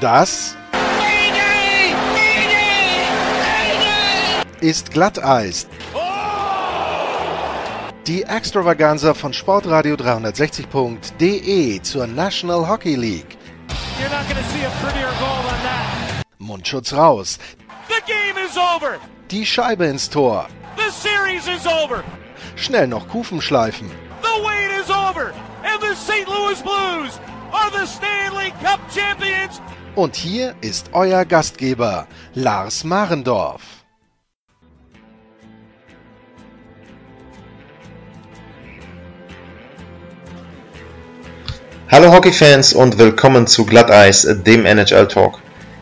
Das ist Glatteis. Die Extravaganza von Sportradio 360.de zur National Hockey League. Mundschutz raus. Die Scheibe ins Tor. Schnell noch Kufen schleifen. Und hier ist euer Gastgeber, Lars Marendorf. Hallo Hockeyfans und willkommen zu Glatteis, dem NHL Talk.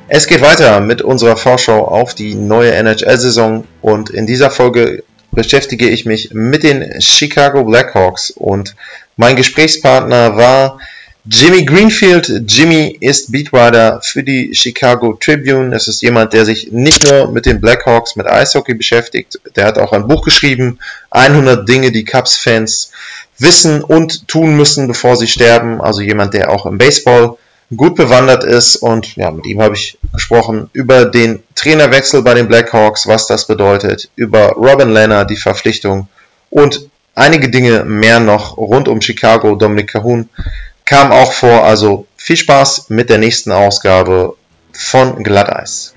Es geht weiter mit unserer Vorschau auf die neue NHL-Saison und in dieser Folge beschäftige ich mich mit den Chicago Blackhawks und mein Gesprächspartner war Jimmy Greenfield. Jimmy ist Beatwriter für die Chicago Tribune. Es ist jemand, der sich nicht nur mit den Blackhawks, mit Eishockey beschäftigt. Der hat auch ein Buch geschrieben, 100 Dinge, die Cubs-Fans wissen und tun müssen, bevor sie sterben. Also jemand, der auch im Baseball gut bewandert ist. Und ja, mit ihm habe ich gesprochen über den Trainerwechsel bei den Blackhawks, was das bedeutet, über Robin Lehner, die Verpflichtung und einige Dinge mehr noch rund um Chicago. Dominic Cahun kam auch vor. Also viel Spaß mit der nächsten Ausgabe von Glatteis.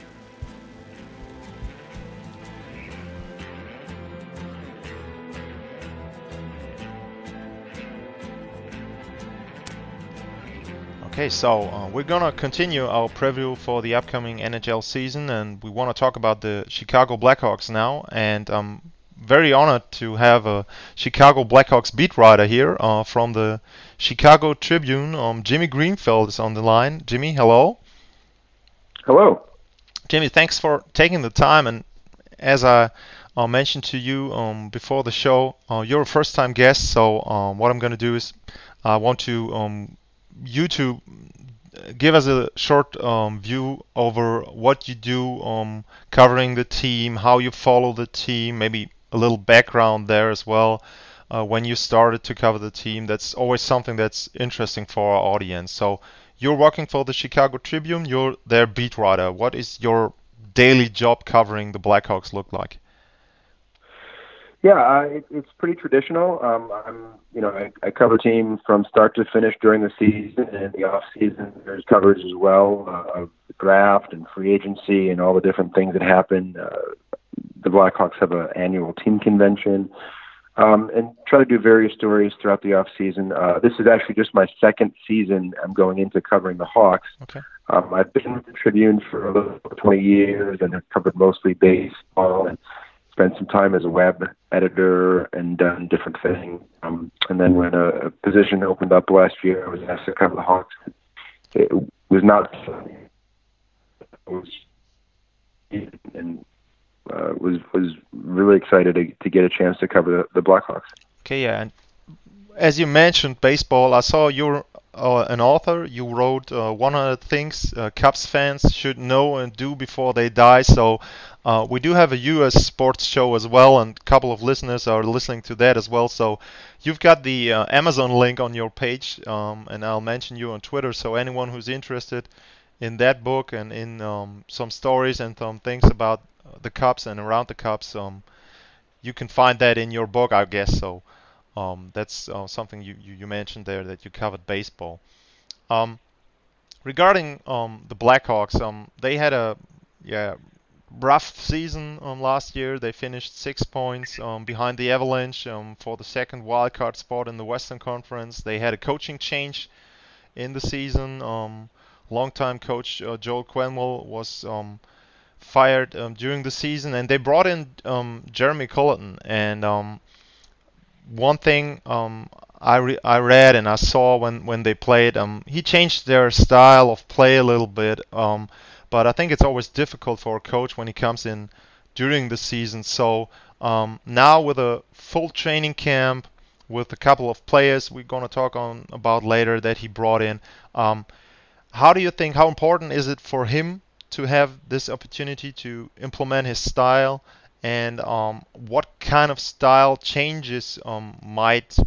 Okay, so uh, we're gonna continue our preview for the upcoming NHL season, and we want to talk about the Chicago Blackhawks now. And I'm very honored to have a Chicago Blackhawks beat writer here uh, from the Chicago Tribune. Um, Jimmy Greenfield is on the line. Jimmy, hello. Hello. Jimmy, thanks for taking the time. And as I uh, mentioned to you um, before the show, uh, you're a first-time guest. So um, what I'm going to do is I want to um, you to give us a short um, view over what you do um, covering the team, how you follow the team, maybe a little background there as well. Uh, when you started to cover the team, that's always something that's interesting for our audience. So you're working for the Chicago Tribune, you're their beat writer. What is your daily job covering the Blackhawks look like? Yeah, uh, it, it's pretty traditional. Um, I'm, you know, I, I cover team from start to finish during the season and the off season. There's coverage as well uh, of the draft and free agency and all the different things that happen. The Blackhawks have an annual team convention, um, and try to do various stories throughout the off season. Uh, this is actually just my second season. I'm going into covering the Hawks. Okay. Um, I've been with the Tribune for a little over 20 years and have covered mostly baseball and spent some time as a web editor and done different things. Um, and then when a, a position opened up last year, I was asked to cover the Hawks. It was not it was and uh, was was really excited to, to get a chance to cover the, the Blackhawks. Okay, yeah, and as you mentioned baseball, I saw you're uh, an author. You wrote uh, 100 things uh, Cubs fans should know and do before they die. So uh, we do have a U.S. sports show as well, and a couple of listeners are listening to that as well. So you've got the uh, Amazon link on your page, um, and I'll mention you on Twitter. So anyone who's interested in that book and in um, some stories and some things about the Cubs and around the Cubs, um, you can find that in your book, I guess. So. Um, that's uh, something you, you, you, mentioned there that you covered baseball. Um, regarding um, the Blackhawks, um, they had a yeah rough season um, last year. They finished six points um, behind the Avalanche for the second wildcard spot in the Western Conference. They had a coaching change in the season. longtime coach uh, Joel Quenneville was fired during the season, and they brought in Jeremy Colliton and one thing um, I re- I read and I saw when when they played, um, he changed their style of play a little bit. Um, but I think it's always difficult for a coach when he comes in during the season. So um, now with a full training camp, with a couple of players we're going to talk on about later that he brought in, um, how do you think? How important is it for him to have this opportunity to implement his style? and um, what kind of style changes um, might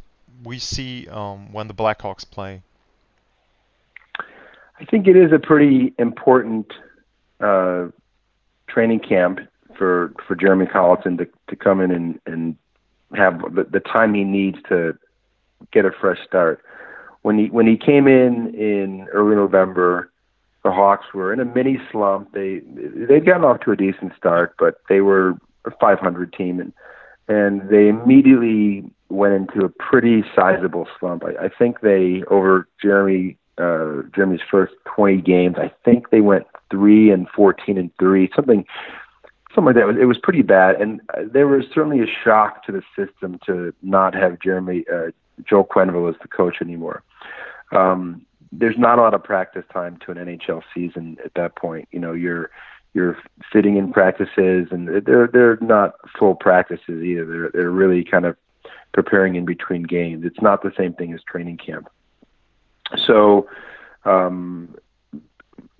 we see um, when the Blackhawks play? I think it is a pretty important uh, training camp for for Jeremy Colliton to to come in and and have the, the time he needs to get a fresh start. When he when he came in in early November, the Hawks were in a mini slump. They they'd gotten off to a decent start, but they were a 500 team, and and they immediately went into a pretty sizable slump. I, I think they over Jeremy uh, Jeremy's first 20 games. I think they went three and 14 and three, something something like that. It was pretty bad, and uh, there was certainly a shock to the system to not have Jeremy uh, Joel Quenneville as the coach anymore. Um, there's not a lot of practice time to an NHL season at that point. You know, you're you're fitting in practices, and they're they're not full practices either. They're they're really kind of preparing in between games. It's not the same thing as training camp. So, um,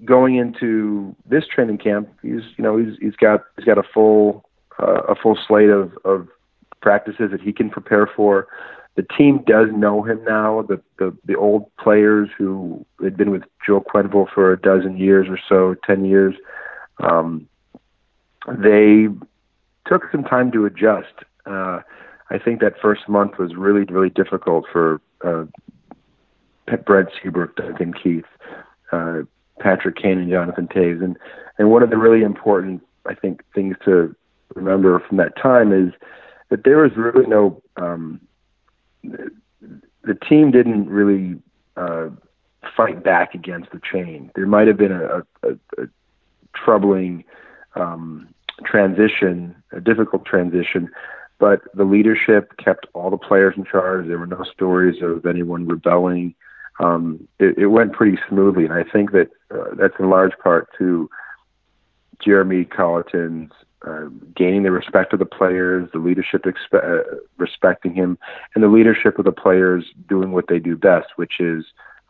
going into this training camp, he's you know he's he's got he's got a full uh, a full slate of of practices that he can prepare for. The team does know him now. The the, the old players who had been with Joe Quenneville for a dozen years or so, ten years, um, they took some time to adjust. Uh, I think that first month was really really difficult for uh, Brent Seabrook, Duncan Keith, uh, Patrick Kane, and Jonathan Toews. And and one of the really important, I think, things to remember from that time is that there was really no um, the team didn't really uh, fight back against the chain. There might have been a, a, a troubling um, transition, a difficult transition, but the leadership kept all the players in charge. There were no stories of anyone rebelling um, it, it went pretty smoothly. And I think that uh, that's in large part to Jeremy Colliton's uh, gaining the respect of the players, the leadership expe- uh, respecting him, and the leadership of the players doing what they do best, which is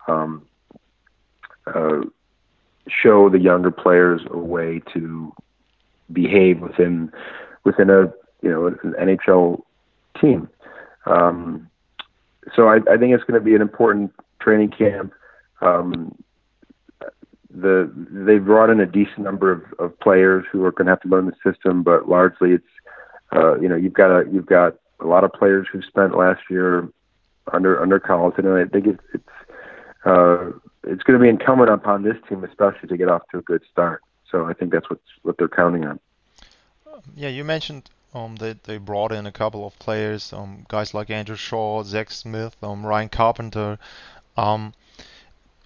um, uh, show the younger players a way to behave within within a you know an NHL team. Um, so I, I think it's going to be an important training camp. Um, the they brought in a decent number of, of players who are going to have to learn the system, but largely it's uh, you know you've got a you've got a lot of players who spent last year under under Colliton, and I think it's it's uh, it's going to be incumbent upon this team, especially, to get off to a good start. So I think that's what's what they're counting on. Yeah, you mentioned um, they they brought in a couple of players, um, guys like Andrew Shaw, Zach Smith, um, Ryan Carpenter. Um,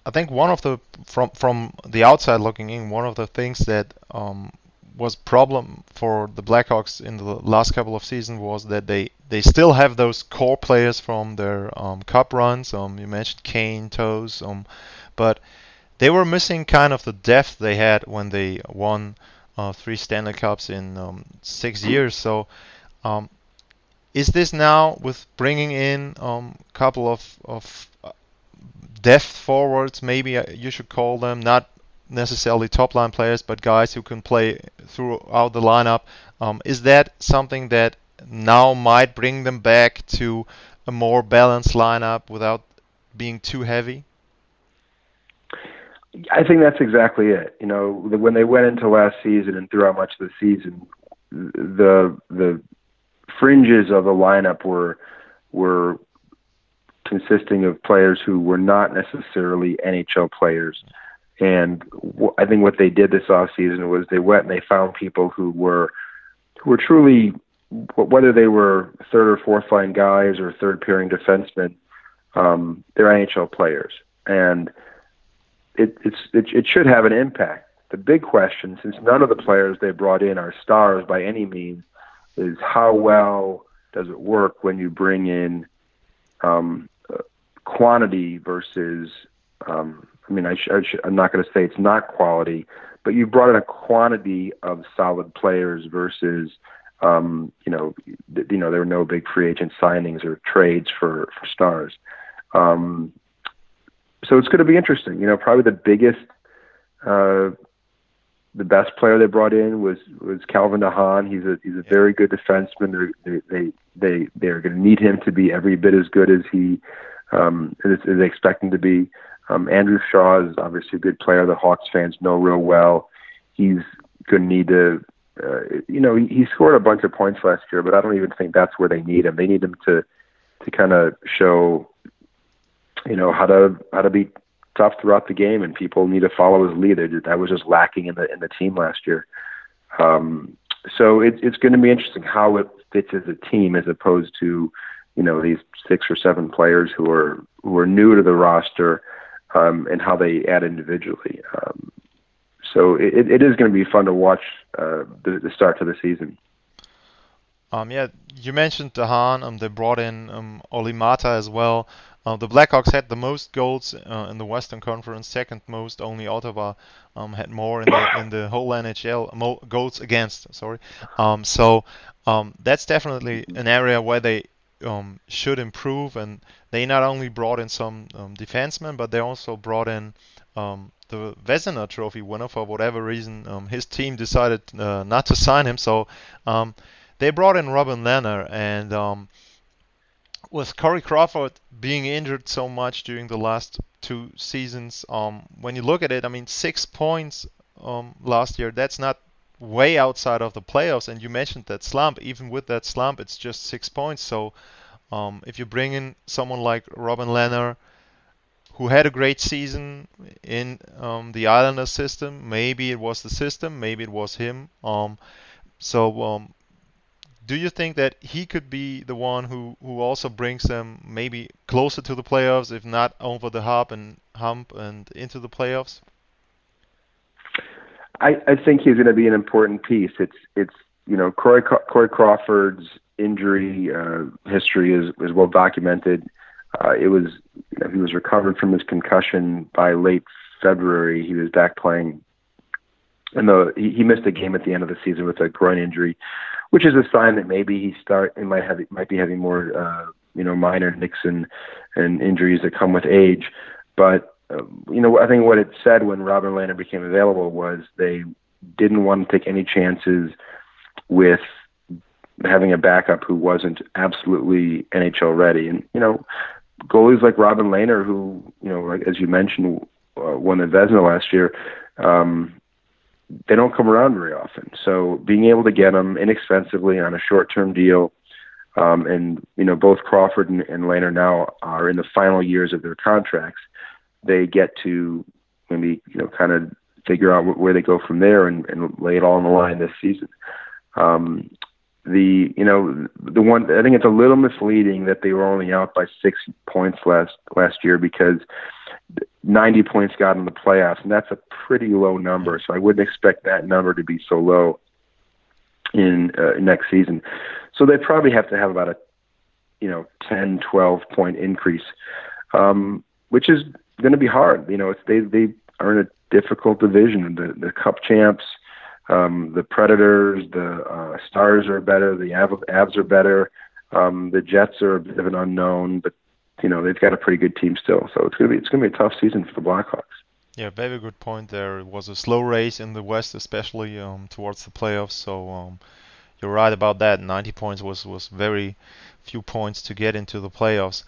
I think one of the from from the outside looking in, one of the things that um, was problem for the Blackhawks in the last couple of seasons was that they they still have those core players from their um, cup runs. Um, you mentioned Kane, Toews, um, but they were missing kind of the depth they had when they won uh, three Stanley Cups in um, six years. So, um, is this now with bringing in a um, couple of of depth forwards, maybe uh, you should call them, not necessarily top line players, but guys who can play throughout the lineup. Um, is that something that now might bring them back to a more balanced lineup without being too heavy? I think that's exactly it. You know, when they went into last season and throughout much of the season, the the fringes of the lineup were were consisting of players who were not necessarily NHL players. And I think what they did this off season was they went and they found people who were who were truly whether they were third or fourth line guys or third pairing defensemen, um, they're NHL players, and it, it's it, it should have an impact. The big question, since none of the players they brought in are stars by any means, is how well does it work when you bring in um, quantity versus um, I mean, I sh- I sh- I'm not going to say it's not quality, but you brought in a quantity of solid players versus, um, you know, th- you know, there were no big free agent signings or trades for for stars. Um, so it's going to be interesting. You know, probably the biggest, uh, the best player they brought in was was Calvin DeHaan. He's a he's a very good defenseman. They're, they they they they're going to need him to be every bit as good as he um, as, as they expect him to be. Um, Andrew Shaw is obviously a good player. The Hawks fans know real well. He's going to need to, uh, you know, he, he scored a bunch of points last year, but I don't even think that's where they need him. They need him to to kind of show, you know, how to how to be tough throughout the game, and people need to follow his lead. That was just lacking in the in the team last year. Um, so it, it's going to be interesting how it fits as a team, as opposed to, you know, these six or seven players who are who are new to the roster, um, and how they add individually. Um, so it, it is going to be fun to watch uh, the, the start to the season. Um, yeah, you mentioned DeHaan. Um, they brought in um, Olli Maatta as well. Uh, the Blackhawks had the most goals uh, in the Western Conference, second most. Only Ottawa um, had more in the in the whole NHL mo- goals against. Sorry. Um, so um, that's definitely an area where they um, should improve, and they not only brought in some um, defensemen, but they also brought in um, the Vezina Trophy winner for whatever reason. Um, his team decided uh, not to sign him, so um, they brought in Robin Lehner, and um, with Corey Crawford being injured so much during the last two seasons, when you look at it, I mean, six points last year, that's not way outside of the playoffs. And you mentioned that slump. Even with that slump, it's just six points. So um, if you bring in someone like Robin Lehner, who had a great season in um, the Islander system. Maybe it was the system, maybe it was him. Um, so, um, do you think that he could be the one who, who also brings them maybe closer to the playoffs, if not over the hump and hump and into the playoffs? I, I think he's going to be an important piece. It's it's you know Corey Corey Crawford's injury uh, history is is well documented. Uh, it was you know, he was recovered from his concussion by late February. He was back playing, and though he, he missed a game at the end of the season with a groin injury, which is a sign that maybe he start he might have might be having more uh, you know minor nicks and, and injuries that come with age. But uh, you know I think what it said when Robin Lehner became available was they didn't want to take any chances with having a backup who wasn't absolutely NHL ready. And you know, goalies like Robin Lehner, who you know, as you mentioned, uh, won the Vezina last year, um, they don't come around very often. So being able to get them inexpensively on a short-term deal, um, and you know, both Crawford and, and Lehner now are in the final years of their contracts. They get to maybe you know kind of figure out where they go from there and, and lay it all on the line this season. Um, the you know the one I think it's a little misleading that they were only out by six points last last year because 90 points got in the playoffs and that's a pretty low number so I wouldn't expect that number to be so low in uh, next season so they probably have to have about a you know 10 12 point increase um, which is going to be hard you know it's they they are in a difficult division the the cup champs um, the Predators, the uh, Stars are better, the Av- Avs are better, um, the Jets are a bit of an unknown, but you know they've got a pretty good team still. So it's gonna be it's gonna be a tough season for the Blackhawks. Yeah, very good point there. It was a slow race in the West, especially um, towards the playoffs. So um, you're right about that. 90 points was was very few points to get into the playoffs.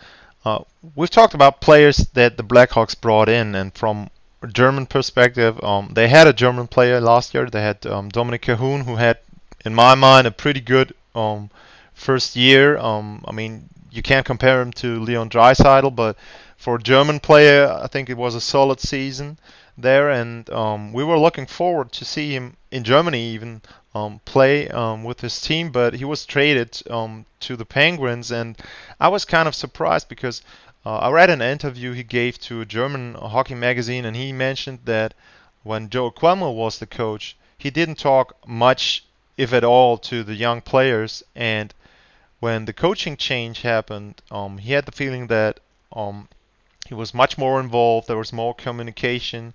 Uh, we've talked about players that the Blackhawks brought in, and from German perspective, um, they had a German player last year. They had um, Dominik Kahun, who had, in my mind, a pretty good um, first year. Um, I mean, you can't compare him to Leon Draisaitl, but for a German player, I think it was a solid season there, and um, we were looking forward to see him in Germany even um, play um, with his team. But he was traded um, to the Penguins, and I was kind of surprised because uh, I read an interview he gave to a German hockey magazine, and he mentioned that when Joe Quenneville was the coach, he didn't talk much, if at all, to the young players. And when the coaching change happened, um, he had the feeling that um, he was much more involved. There was more communication,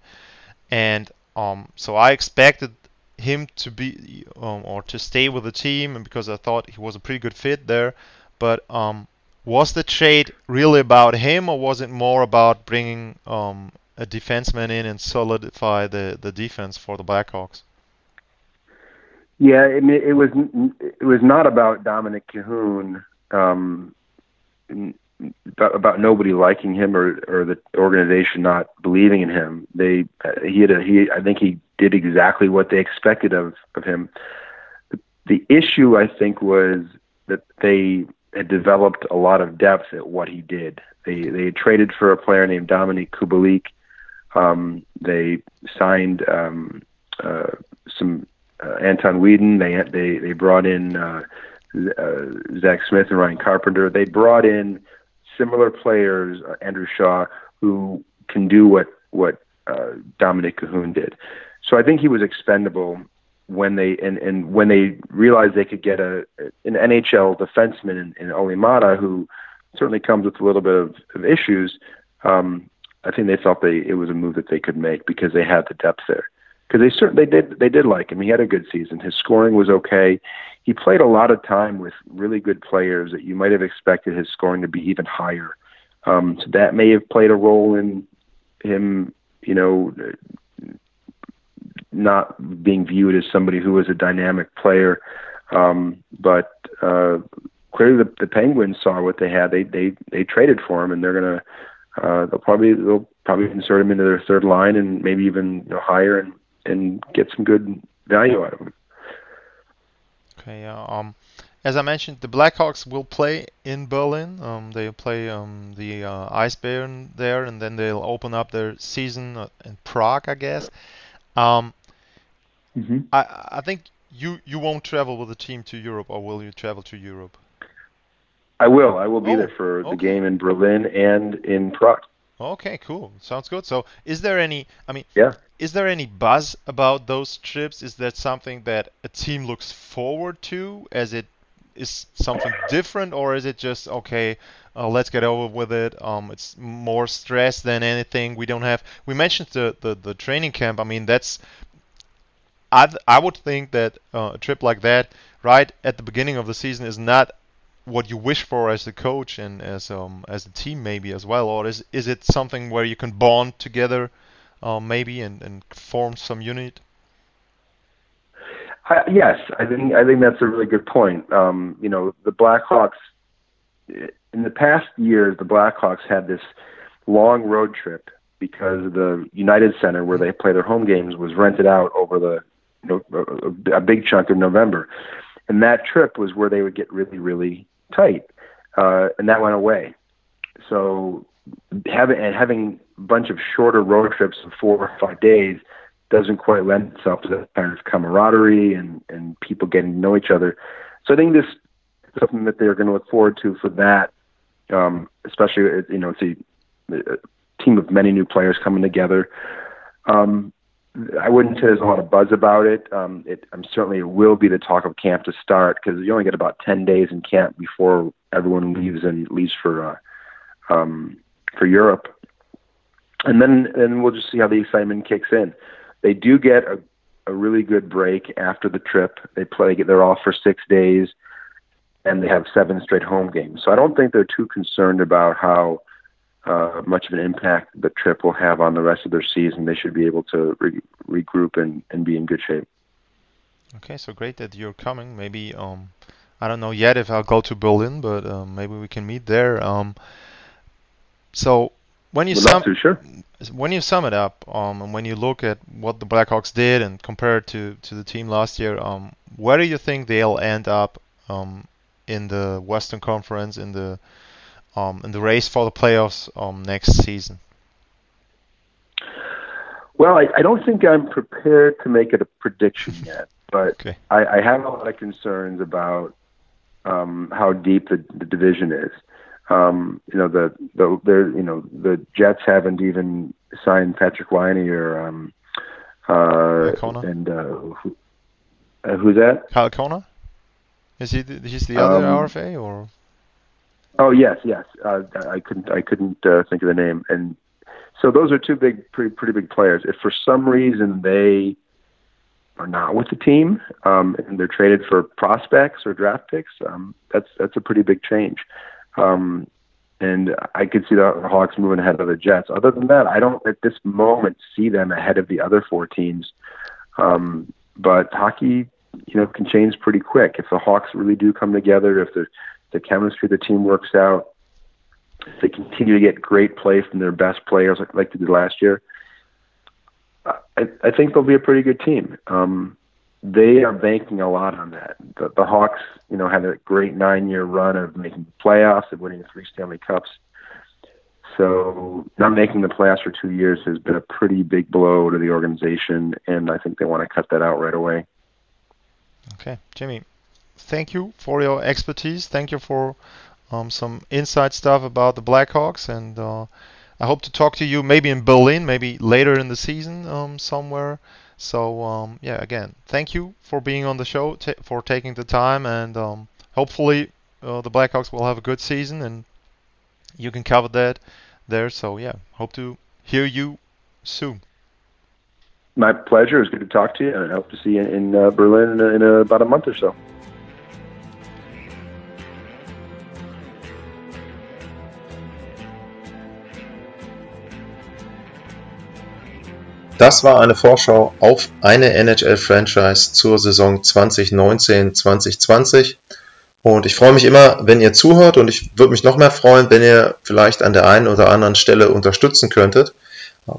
and um, so I expected him to be um, or to stay with the team, and because I thought he was a pretty good fit there. But um, was the trade really about him, or was it more about bringing um, a defenseman in and solidify the, the defense for the Blackhawks? Yeah, it, it was it was not about Dominik Kahun. Um, about, about nobody liking him or or the organization not believing in him. They he had a, he I think he did exactly what they expected of of him. The, issue I think was that they had developed a lot of depth at what he did. They they traded for a player named Dominik Kubalik. Um, they signed um, uh, some uh, Anton Wedin. They they they brought in uh, uh, Zach Smith and Ryan Carpenter. They brought in similar players, uh, Andrew Shaw, who can do what what uh, Dominik Kahun did. So I think he was expendable when they and, and when they realized they could get a an NHL defenseman in, in Olli Maatta, who certainly comes with a little bit of, of issues. Um, I think they felt they it was a move that they could make because they had the depth there. Because they certainly did they did like him. He had a good season. His scoring was okay. He played a lot of time with really good players that you might have expected his scoring to be even higher. Um, so that may have played a role in him, you know, not being viewed as somebody who was a dynamic player. Um, but uh, clearly, the, the Penguins saw what they had. They they they traded for him, and they're gonna uh, they'll probably they'll probably insert him into their third line and maybe even you know, higher and and get some good value out of him. Okay. Um, as I mentioned, the Blackhawks will play in Berlin. Um, they play um, the uh, Eisbären there, and then they'll open up their season uh, in Prague, I guess. Um, mm-hmm. I, I think you you won't travel with the team to Europe, or will you travel to Europe? I will. I will be oh, there for okay. the game in Berlin and in Prague. Okay, cool. Sounds good. So, is there any? I mean, yeah. Is there any buzz about those trips? Is that something that a team looks forward to, as it is something different, or is it just okay? Uh, let's get over with it. Um, it's more stress than anything. We don't have. We mentioned the the, the training camp. I mean, that's. I I would think that uh, a trip like that, right at the beginning of the season, is not what you wish for as a coach and as um as a team maybe as well, or is is it something where you can bond together, um, maybe and and form some unit? I, yes, I think I think that's a really good point. Um, you know, the Blackhawks in the past years, the Blackhawks had this long road trip because the United Center where they play their home games was rented out over the a, big chunk of November, and that trip was where they would get really really tight, uh, and that went away. So having and having a bunch of shorter road trips of four or five days doesn't quite lend itself to that kind of camaraderie and and people getting to know each other. So I think this is something that they're going to look forward to for that, um, especially you know it's a, a team of many new players coming together. Um, I wouldn't say there's a lot of buzz about it. Um, it I'm certainly it will be the talk of camp to start because you only get about 10 days in camp before everyone leaves and leaves for uh, um, for Europe, and then and we'll just see how the excitement kicks in. They do get a, a really good break after the trip. They play they're off for six days, and they have seven straight home games. So I don't think they're too concerned about how uh, much of an impact the trip will have on the rest of their season. They should be able to re- regroup and, and be in good shape. Okay, so great that you're coming. Maybe um, I don't know yet if I'll go to Berlin, but um, maybe we can meet there. Um, so when you Would sum to, sure. when you sum it up, um, and when you look at what the Blackhawks did and compare it to to the team last year, um, where do you think they'll end up um, in the Western Conference in the um, in the race for the playoffs um, next season? Well, I, I don't think I'm prepared to make it a prediction yet, but Okay. I, I have a lot of concerns about um, how deep the, the division is. Um, you know, the the there you know the Jets haven't even signed Patrik Laine or um, uh, and uh, who, uh, who's that? Kyle Connor? Is he the, he's the other Um, RFA or? Oh yes, yes. Uh, I couldn't I couldn't uh, think of the name, and so those are two big, pretty pretty big players. If for some reason they are not with the team um, and they're traded for prospects or draft picks, um, that's that's a pretty big change. Um, and I could see the Hawks moving ahead of the Jets. Other than that, I don't at this moment see them ahead of the other four teams. Um, but hockey, you know, can change pretty quick. If the Hawks really do come together, if the the chemistry the team works out, they continue to get great play from their best players like, like they did last year, I, I think they'll be a pretty good team. Um, they are banking a lot on that. The, the Hawks, you know, had a great nine-year run of making the playoffs, of winning three Stanley Cups. So not making the playoffs for two years has been a pretty big blow to the organization, and I think they want to cut that out right away. Okay, Jimmy, thank you for your expertise. Thank you for um, some inside stuff about the Blackhawks, and uh, I hope to talk to you maybe in Berlin, maybe later in the season um, somewhere. So um, yeah, again, thank you for being on the show, for taking the time, and um, hopefully uh, the Blackhawks will have a good season, and you can cover that there. So yeah, hope to hear you soon. My pleasure. It's good to talk to you, and I hope to see you in uh, Berlin in, in about a month or so. Das war eine Vorschau auf eine NHL-Franchise zur Saison 2019-2020. Und ich freue mich immer, wenn ihr zuhört und ich würde mich noch mehr freuen, wenn ihr vielleicht an der einen oder anderen Stelle unterstützen könntet.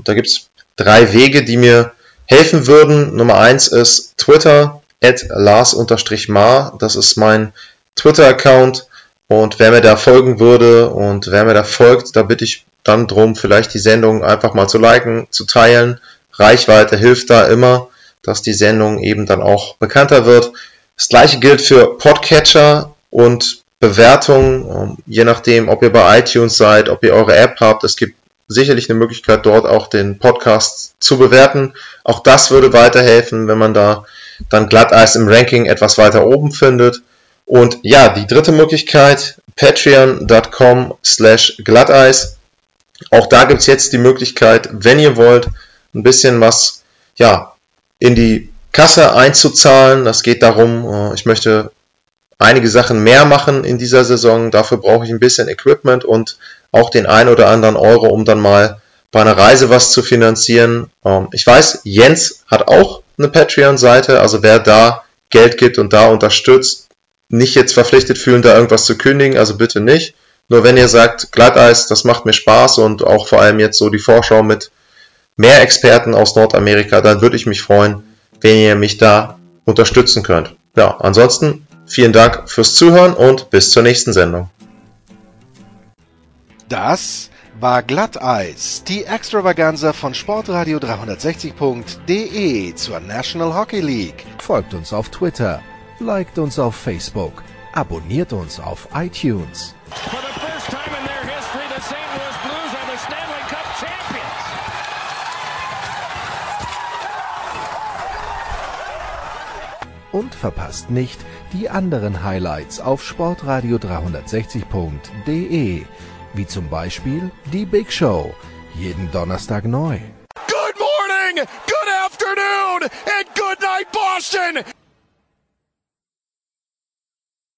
Da gibt es drei Wege, die mir helfen würden. Nummer eins ist Twitter, at Lars-Mar. Das ist mein Twitter-Account. Und wer mir da folgen würde und wer mir da folgt, da bitte ich dann drum, vielleicht die Sendung einfach mal zu liken, zu teilen. Reichweite hilft da immer, dass die Sendung eben dann auch bekannter wird. Das gleiche gilt für Podcatcher und Bewertungen, ähm, je nachdem, ob ihr bei iTunes seid, ob ihr eure App habt. Es gibt sicherlich eine Möglichkeit, dort auch den Podcast zu bewerten. Auch das würde weiterhelfen, wenn man da dann Glatteis im Ranking etwas weiter oben findet. Und ja, die dritte Möglichkeit, patreon.com slash Glatteis. Auch da gibt's jetzt die Möglichkeit, wenn ihr wollt, ein bisschen was ja, in die Kasse einzuzahlen. Das geht darum, äh, ich möchte einige Sachen mehr machen in dieser Saison. Dafür brauche ich ein bisschen Equipment und auch den ein oder anderen Euro, um dann mal bei einer Reise was zu finanzieren. Ähm, ich weiß, Jens hat auch eine Patreon-Seite, also wer da Geld gibt und da unterstützt, nicht jetzt verpflichtet fühlen, da irgendwas zu kündigen, also bitte nicht. Nur wenn ihr sagt, Glatteis, das macht mir Spaß und auch vor allem jetzt so die Vorschau mit mehr Experten aus Nordamerika, dann würde ich mich freuen, wenn ihr mich da unterstützen könnt. Ja, ansonsten Vielen Dank fürs Zuhören und bis zur nächsten Sendung. Das war Glatteis, die Extravaganza von Sportradio 360.de zur National Hockey League. Folgt uns auf Twitter, liked uns auf Facebook, abonniert uns auf iTunes. Und verpasst nicht die anderen Highlights auf sportradio360.de, wie zum Beispiel die Big Show, jeden Donnerstag neu. Good morning, good afternoon and good night Boston!